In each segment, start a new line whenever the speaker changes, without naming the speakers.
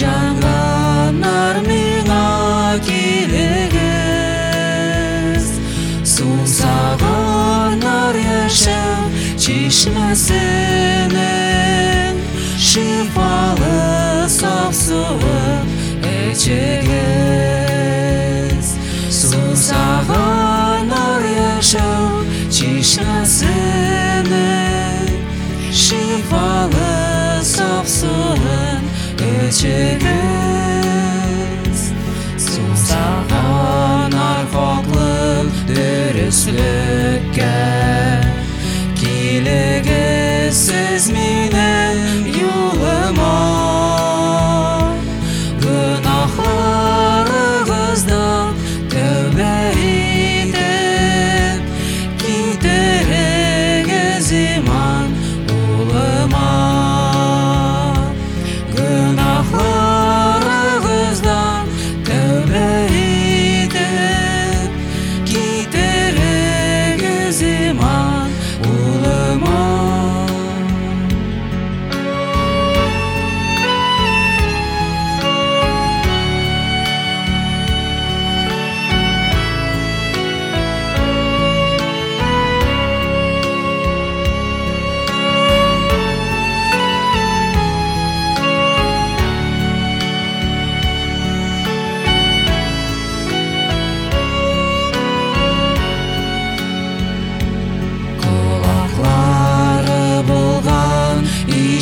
жанданар миңа килегез сун сагынар яшәү чишмәсенең шифалы саф суы эчегез içeceğiz. Susağanlar haklı dürüstlükке Kiligesiz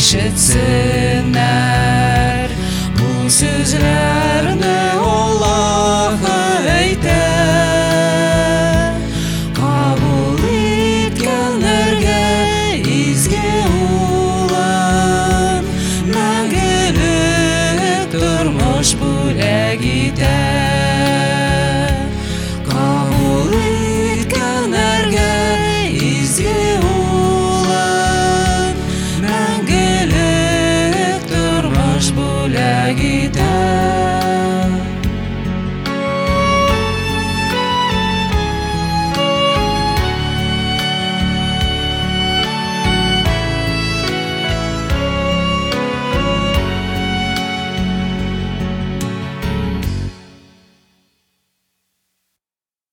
ишетсеннәр бу сүзләрне Аллаһы әйтә кабул иткәннәргә изге улын мәңгелек тормыш бүләк итә Zeige